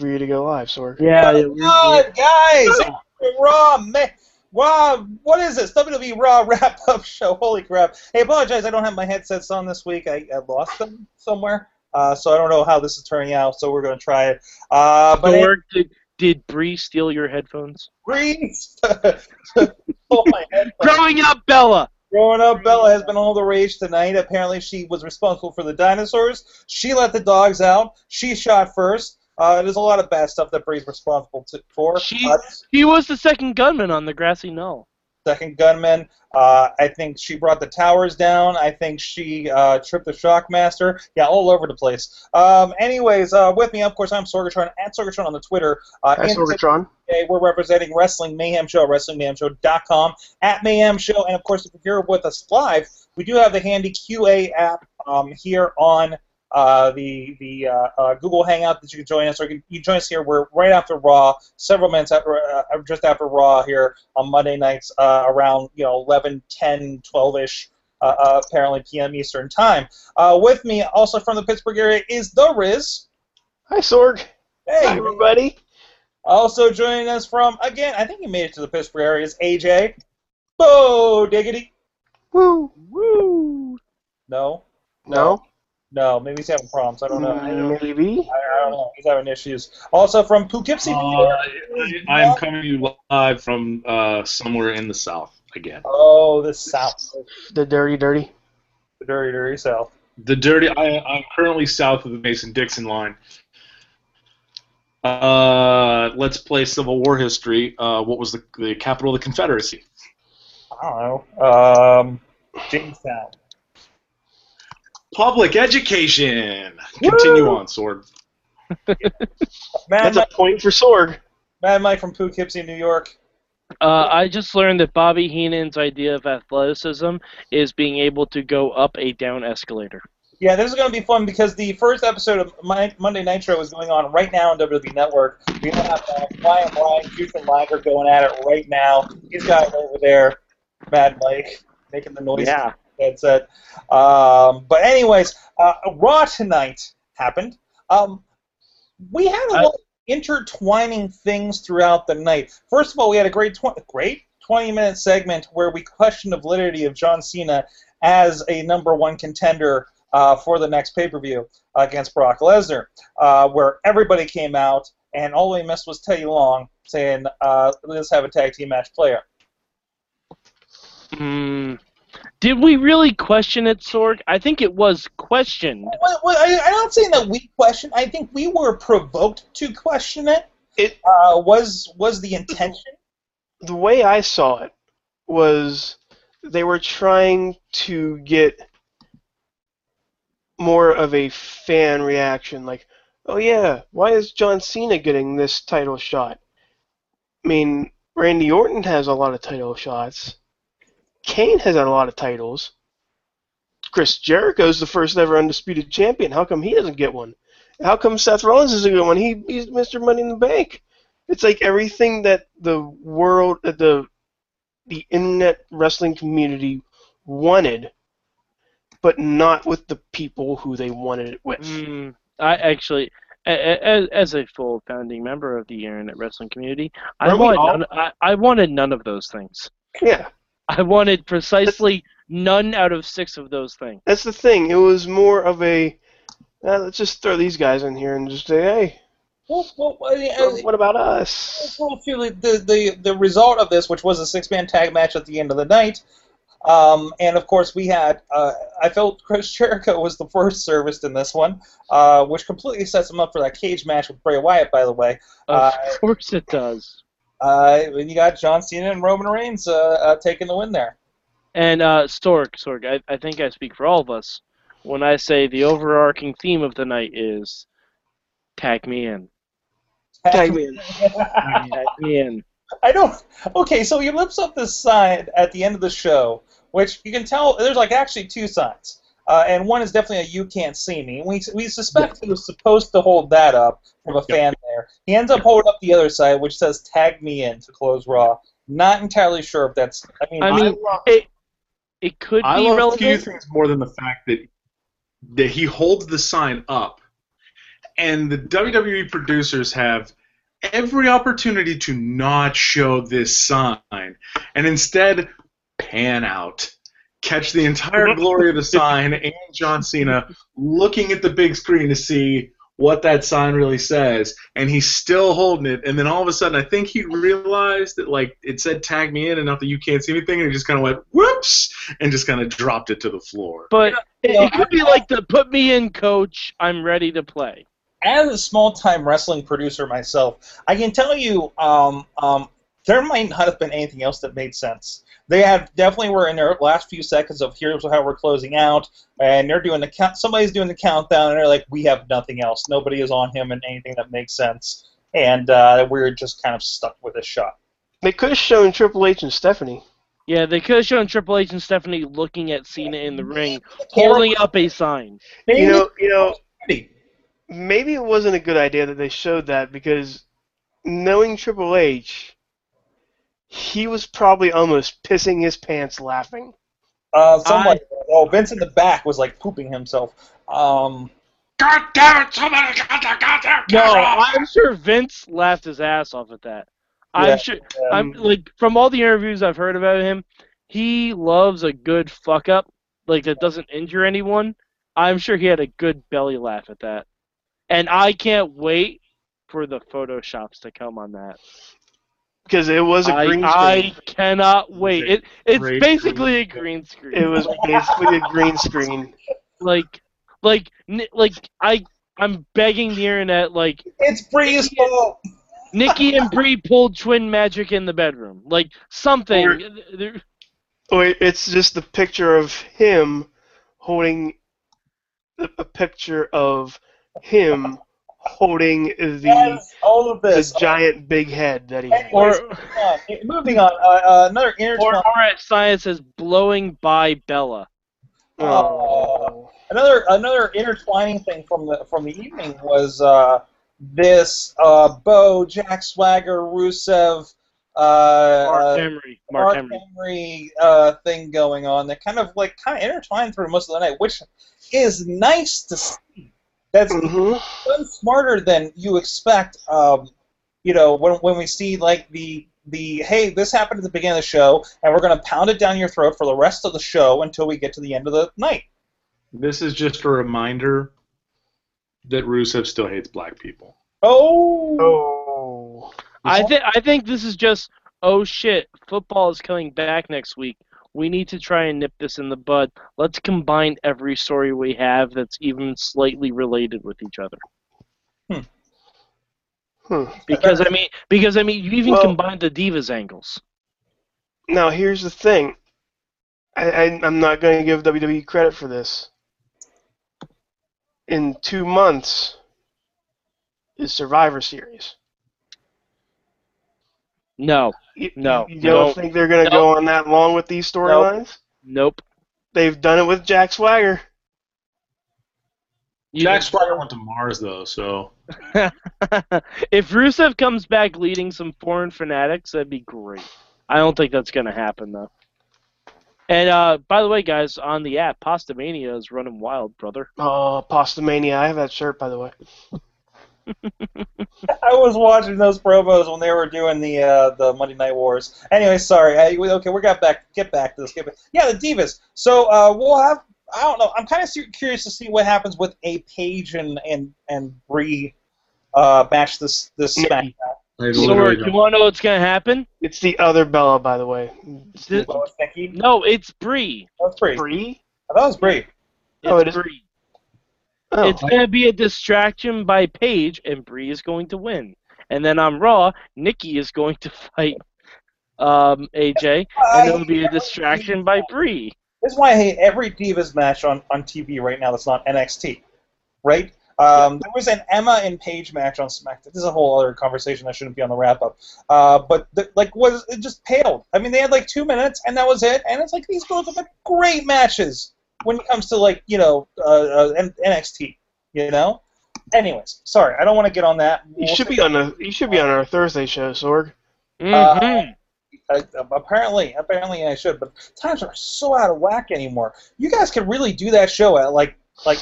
for you to go live, Sorg. Yeah, Oh, God, guys! Raw, man. Raw, what is this? WWE Raw wrap up show. Holy crap. Hey, apologize, I don't have my headsets on this week. I, I lost them somewhere. Uh, so I don't know how this is turning out, so we're going to try it. Uh, but Sorg, did, did Brie steal your headphones? Brie oh, my headphones. Growing up, Bella! Growing up, Bella has been all the rage tonight. Apparently, she was responsible for the dinosaurs. She let the dogs out. She shot first. Uh, there's a lot of bad stuff that Brie's responsible to, for. She- Uh, He was the second gunman on the grassy knoll. second gunman. Uh, I think she brought the towers down. I think she uh, tripped the Shockmaster. Yeah, all over the place. Um, anyways, uh, with me, of course, I'm Sorgatron at Sorgatron on the Twitter. Uh, Hi, Sorgatron. today we're representing Wrestling Mayhem Show, WrestlingMayhemShow.com, at Mayhem Show. And of course, if you're here with us live, we do have the handy QA app um, here on uh, the the uh, uh, Google Hangout that you can join us, or you can, you join us here. We're right after Raw, several minutes after, uh, just after Raw here on Monday nights, uh, around you know 11, 10, 12 ish. Uh, uh, apparently p.m. Eastern time. Uh, with me, also from the Pittsburgh area, is the Riz. Hi, Sorg. Hey, Hi, everybody. also joining us from again, I think he made it to the Pittsburgh area is AJ. Bo diggity. Woo. Woo! No, No? No, maybe he's having problems. I don't know. I don't, Maybe. I, I don't know. He's having issues. Also from Poughkeepsie, Uh, York. I, I'm coming to you live from uh, somewhere in the south again. Oh, the South, The dirty, dirty. the dirty, dirty South. The dirty. I, I'm currently south of the Mason-Dixon line. Uh, let's play Civil War history. Uh, what was the, the capital of the Confederacy? I don't know. Um, Jamestown. Public education. Continue on, Sword. Mad That's a point for Sorg. Mad Mike from Poughkeepsie, New York. Uh, I just learned that Bobby Heenan's idea of athleticism is being able to go up a down escalator. Yeah, this is going to be fun because the first episode of My, Monday Nitro is going on right now on WWE Network. We have uh, Brian Bryan, Jushin Liger going at it right now. He's got it over there, Mad Mike, making the noise. Yeah. Headset. Um, but anyways, uh, Raw tonight happened. Um, we had a lot of intertwining things throughout the night. First of all, we had a great, tw- great 20-minute segment where we questioned the validity of John Cena as a number one contender uh, for the next pay-per-view against Brock Lesnar, uh, where everybody came out and all we missed was Teddy Long saying, uh, "Let's have a tag team match player." Hmm. Did we really question it, Sorg? I think it was questioned. Well, well, I, I'm not saying that we questioned. I think we were provoked to question it. It Uh, was was the intention? the way I saw it was they were trying to get more of a fan reaction, like, oh yeah, why is John Cena getting this title shot? I mean, Randy Orton has a lot of title shots. Kane has had a lot of titles. Chris Jericho's the first ever undisputed champion. How come he doesn't get one? How come Seth Rollins isn't get one? He he's Mr. Money in the Bank. It's like everything that the world, that the the internet wrestling community wanted, but not with the people who they wanted it with. Mm, I actually, a- a- as, as a full founding member of the internet wrestling community, I Aren't wanted, none, I, I wanted none of those things. Yeah, I wanted precisely none out of six of those things. that's the thing. It was more of a uh, let's just throw these guys in here and just say, hey, Well, well, I uh, what about us? well, the, the the result of this, which was a six-man tag match at the end of the night, um, and of course we had. Uh, I felt Chris Jericho was the first serviced in this one, uh, which completely sets him up for that cage match with Bray Wyatt. By the way, Of Uh, course it does. Uh, when you got John Cena and Roman Reigns uh, uh, taking the win there. And uh, Stork, Stork, I, I think I speak for all of us when I say the overarching theme of the night is tag me in. Tag me in. Tag me in. I don't. Okay, so he lifts up this sign at the end of the show, which you can tell there's like actually two signs, uh, and one is definitely a "You can't see me." We we suspect he was supposed to hold that up from a fan there. He ends up holding up the other side, which says "Tag me in" to close Raw. Not entirely sure if that's. I mean, I mean, it it could I be love a few things more than the fact that that he holds the sign up and the WWE producers have every opportunity to not show this sign, and instead pan out, catch the entire glory of the sign and John Cena looking at the big screen to see what that sign really says, and he's still holding it. And then all of a sudden, I think he realized that like it said "tag me in" and not that you can't see anything, and he just kind of went "whoops" and just kind of dropped it to the floor. But it, know, it could be like the "put me in, coach. I'm ready to play." as a small-time wrestling producer myself, I can tell you, um, um, there might not have been anything else that made sense. They have definitely were in their last few seconds of here's how we're closing out, and they're doing the count. Somebody's doing the countdown, and they're like, we have nothing else. Nobody is on him and anything that makes sense, and uh, we're just kind of stuck with a shot. They could have shown Triple H and Stephanie. Yeah, they could have shown Triple H and Stephanie looking at Cena in the ring, holding up a sign. You know, you know, maybe it wasn't a good idea that they showed that because knowing Triple H, he was probably almost pissing his pants laughing. Uh, somebody, oh, Vince in the back was like pooping himself. Um, God damn it! Somebody got the goddamn No! I'm sure Vince laughed his ass off at that. Yeah, I'm sure. I'm um, like from all the interviews I've heard about him, he loves a good fuck up, like that doesn't injure anyone. I'm sure he had a good belly laugh at that, and I can't wait for the photoshops to come on that. Because it was a I, green screen. I cannot wait. It it's Great basically a green green screen. It was basically a green screen. like like like I I'm begging the internet like it's Brie's fault. Nikki and Bree pulled twin magic in the bedroom. Like something. Or- There- Oh, it's just the picture of him holding a a picture of him holding the Yes, all of the this. giant big head that he had. Or Moving on. Moving on. Uh, uh, another or, or at science is blowing by Bella. Oh. Another another intertwining thing from the from the evening was uh, this uh, Bo, Jack Swagger, Rusev, uh, Mark uh, Henry. Mark Mark Henry. Henry uh, thing going on that kind of like kind of intertwined through most of the night, which is nice to see. That's Mhm. smarter than you expect. Um, you know, when when we see like the the hey, this happened at the beginning of the show, and we're gonna pound it down your throat for the rest of the show until we get to the end of the night. This is just a reminder that Rusev still hates black people. Oh, Oh. I think I think this is just oh shit, football is coming back next week. We need to try and nip this in the bud. Let's combine every story we have that's even slightly related with each other. Hmm. Hmm. Because I mean, because I mean, you even Well- combined the divas angles. Now here's the thing. I, I I'm not going to give WWE credit for this. In two months is Survivor Series. No, You, No, you don't think they're going to no. go on that long with these storylines? nope. They've done it with Jack Swagger. You- Jack Swagger went to Mars though, so if Rusev comes back leading some foreign fanatics, that'd be great. I don't think that's gonna happen though. And uh, by the way, guys, on the app, Pasta Mania is running wild, brother. Oh, Pastamania. I have that shirt, by the way. I was watching those promos when they were doing the uh, the Monday Night Wars. Anyway, sorry. I, we- okay, we got back. Get back to this. Get back. Yeah, the Divas. So uh, we'll have. I don't know. I'm kind of curious to see what happens with a Paige and and and Brie uh, match this this Nikki. SmackDown. So, literally you want to know what's gonna happen? It's the other Bella, by the way. It's The-. No, it's Brie. That's Brie. Brie? I thought it was Brie. It's Oh, it is- Brie. Oh, It's gonna be a distraction by Paige, and Brie is going to win. And then on Raw, Nikki is going to fight um, AJ, and it'll be a distraction by Brie. This is why I hate every Divas match on, on TV right now that's not NXT. Right? Um, there was an Emma and Paige match on SmackDown. This is a whole other conversation that shouldn't be on the wrap up. Uh, but the, like, was it just paled? I mean, they had like two minutes and that was it. And it's like these girls have had great matches when it comes to like you know uh, uh, NXT. You know. Anyways, sorry, I don't want to get on that. you should be on the. You should be on our Thursday show, Sorg. Mhm. Uh, apparently, apparently I should, but times are so out of whack anymore. You guys could really do that show at like like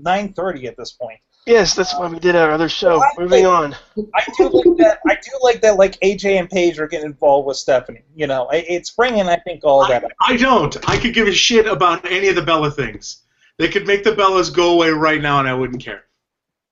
9:30 at this point. Yes, that's why we did our other show. Well, Moving think- on. I do like that. I do like that. Like AJ and Paige are getting involved with Stephanie. You know, it- it's bringing. I think all that. I, up. I don't. I could give a shit about any of the Bella things. They could make the Bellas go away right now, and I wouldn't care.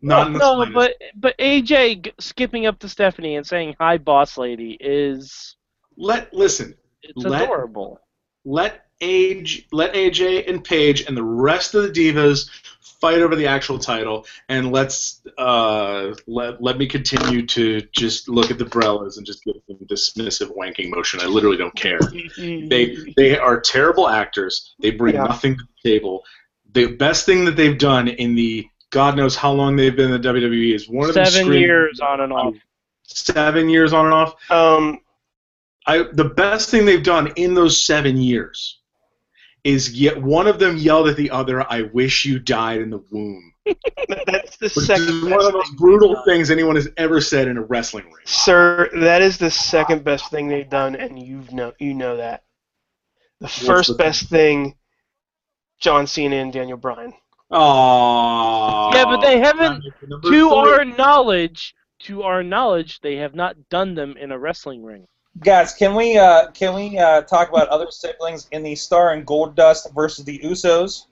Not in the No, but but AJ g- skipping up to Stephanie and saying hi, boss lady, is let listen. it's Let- adorable. Let age, let AJ and Paige and the rest of the divas fight over the actual title, and let's uh, let let me continue to just look at the Brellas and just give them dismissive wanking motion. I literally don't care. They they are terrible actors. They bring Yeah. nothing to the table. The best thing that they've done in the God knows how long they've been in the WWE is one of them Seven years on and off. Seven years on and off. Um, I the best thing they've done in those seven years is yet one of them yelled at the other, "I wish you died in the womb." that's the Which is second one of the most brutal they've things anyone has ever said in a wrestling ring. Sir, that is the second best thing they've done, and you know you know that. The first the best thing, John Cena and Daniel Bryan. Aww. Yeah, but they haven't. To three. our knowledge, to our knowledge, they have not done them in a wrestling ring. Guys, can we uh, can we uh, talk about other siblings in the Star and Goldust versus the Usos?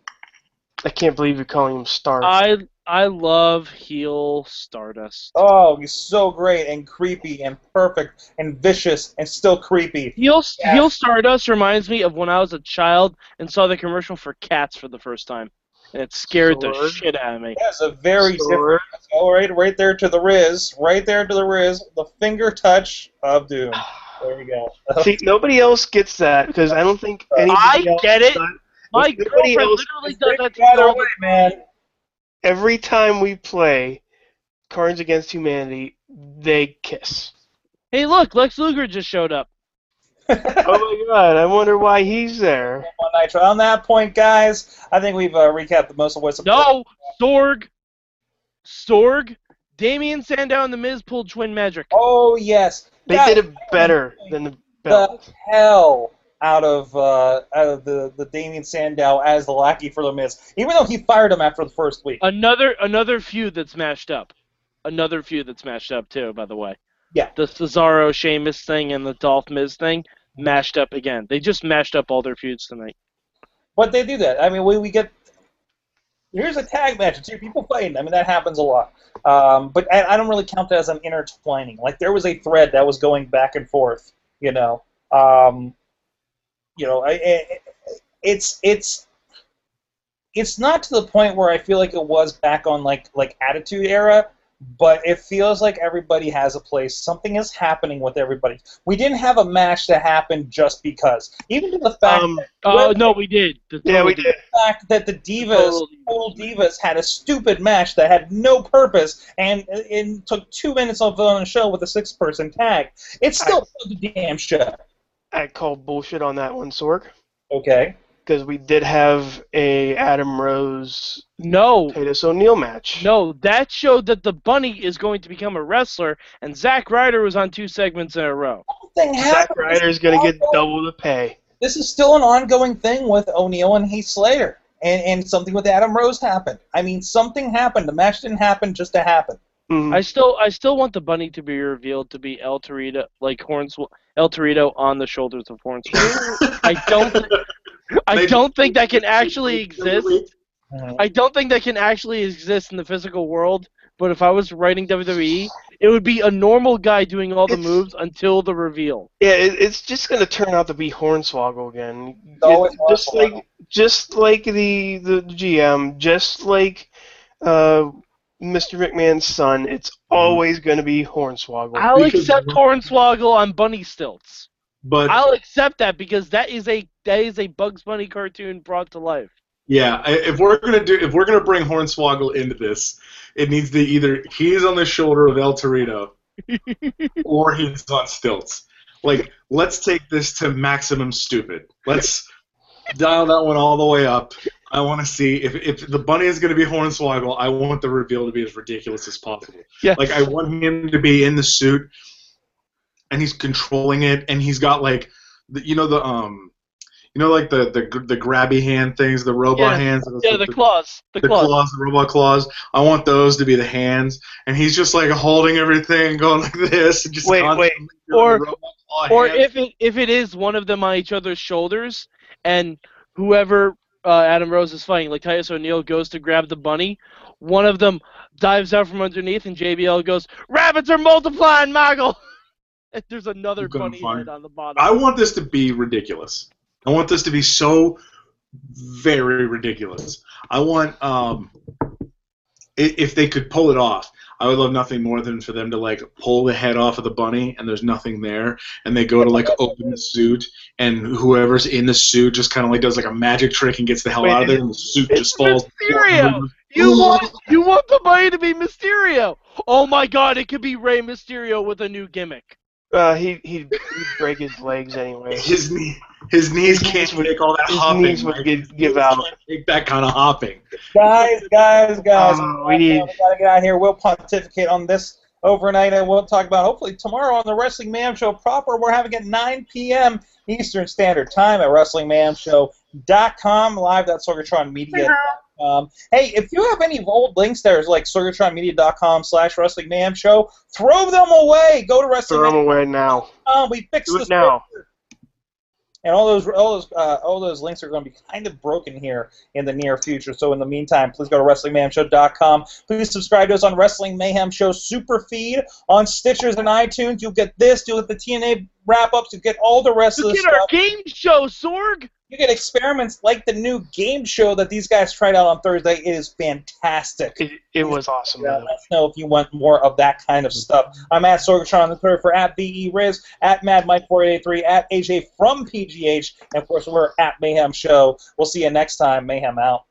I can't believe you're calling him Star. I I love heel Stardust. Oh, he's so great and creepy and perfect and vicious and still creepy. Heel Yeah. heel Stardust reminds me of when I was a child and saw the commercial for Cats for the first time, and it scared the shit out of me. That's a very different. All right, right there to the Riz, right there to the Riz, the finger touch of doom. There we go. See, nobody else gets that because I don't think anybody I else get it. does- My Nobody girlfriend else- literally does that to me all way, the man. Every time we play Cards Against Humanity, they kiss. Hey, look, Lex Luger just showed up. oh my god, I wonder why he's there. On Nitro. On that point, guys, I think we've uh, recapped the most of what's up. No, Sorg, Sorg, Damien Sandow and the Miz pulled Twin Magic. Oh yes, They Guys, did it better than the the hell out of uh, out of the the Damien Sandow as the lackey for the Miz, even though he fired him after the first week. Another another feud that's mashed up. Another feud that's mashed up too, by the way. Yeah. The Cesaro Sheamus thing and the Dolph Miz thing mashed up again. They just mashed up all their feuds tonight. But they do that. I mean, we, we get here's a tag match. Two people fighting. I mean, that happens a lot. Um, but I, I don't really count that as an intertwining. Like there was a thread that was going back and forth. You know, um, you know, I, I, it's it's it's not to the point where I feel like it was back on like like Attitude Era. But it feels like everybody has a place. Something is happening with everybody. We didn't have a match that happened just because. Even to the fact Um, Oh Well- no, we did. The yeah, we total- did. fact that the divas, Total total divas, had a stupid match that had no purpose and it took two minutes of on the show with a six-person tag. It's still the damn show. I call bullshit on that one, Sorg, Okay. Because we did have a Adam Rose No, Titus O'Neil match. no, that showed that the bunny is going to become a wrestler, and Zack Ryder was on two segments in a row. Thing Zack happened. Ryder's gonna get double the pay. This is still an ongoing thing with O'Neil and Heath Slater, and and something with Adam Rose happened. I mean, something happened. The match didn't happen just to happen. Mhm. I still, I still want the bunny to be revealed to be El Torito, like Hornsw- El Torito on the shoulders of Hornswoggle. I don't, I don't think that can actually exist. I don't think that can actually exist in the physical world. But if I was writing WWE, it would be a normal guy doing all the It's- moves until the reveal. Yeah, it, it's just gonna turn out to be Hornswoggle again. It's It- just like just like the the GM, just like uh, Mr. McMahon's son, it's always gonna be Hornswoggle. I'll accept Hornswoggle on bunny stilts. But I'll accept that because that is a that is a Bugs Bunny cartoon brought to life. yeah, if we're gonna do, if we're gonna bring Hornswoggle into this, it needs to either he's on the shoulder of El Torito, or he's on stilts. Like, let's take this to maximum stupid. Let's dial that one all the way up. I want to see if, if the bunny is going to be Hornswoggle. I want the reveal to be as ridiculous as possible. Yeah. Like I want him to be in the suit, and he's controlling it, and he's got like, the, you know the um, you know, like the the the grabby hand things, the robot Yeah. hands. Yeah, the claws. The, the claws. claws, the robot claws. I want those to be the hands, and he's just like holding everything, going like this, and just Wait, wait. Or- Or hands. if it if it is one of them on each other's shoulders, and whoever uh, Adam Rose is fighting, like Titus O'Neil, goes to grab the bunny, one of them dives out from underneath, and JBL goes, "Rabbits are multiplying, Moggle." There's another bunny head on the bottom. I want this to be ridiculous. I want this to be so very ridiculous. I want um, if they could pull it off. I would love nothing more than for them to like pull the head off of the bunny and there's nothing there, and they go to like open the suit, and whoever's in the suit just kind of like does like a magic trick and gets the hell Wait, out of there, and the suit just falls. Mysterio! You want you want the bunny to be Mysterio? Oh my God! It could be Rey Mysterio with a new gimmick. Uh, he he'd, he'd break his legs anyway. His knee, his knees His can't knees would- take all that his hopping. knees would Mike. give- give out. can't Take that kind of hopping. guys, guys, guys. Oh, we need- gotta get out of here. We'll pontificate on this overnight, and we'll talk about hopefully tomorrow on the Wrestling Mayhem Show proper. We're having it 9 p.m. Eastern Standard Time at WrestlingMayhemShow.com, live.sorgatronmedia.com. Hey, if you have any old links there, like sorgatronmedia.com slash Wrestling Mayhem Show, throw them away. Go to Wrestling Throw them away now. Um, We fixed Do this now. and all those all those uh, all those links are going to be kind of broken here in the near future. So in the meantime, please go to WrestlingMayhemShow.com. Please subscribe to us on Wrestling Mayhem Show Super Feed on Stitchers and iTunes. You'll get this. You'll get the TNA wrap ups. You'll get all the rest of Look the at our game show, Sorg. You get experiments like the new game show that these guys tried out on Thursday. It is fantastic. It, it was awesome. Yeah, let us know if you want more of that kind of stuff. I'm at Sorgatron on the Twitter for at VE Riz, at Mad Mike 483 at AJ from PGH, and of course we're at Mayhem Show. We'll see you next time. Mayhem out.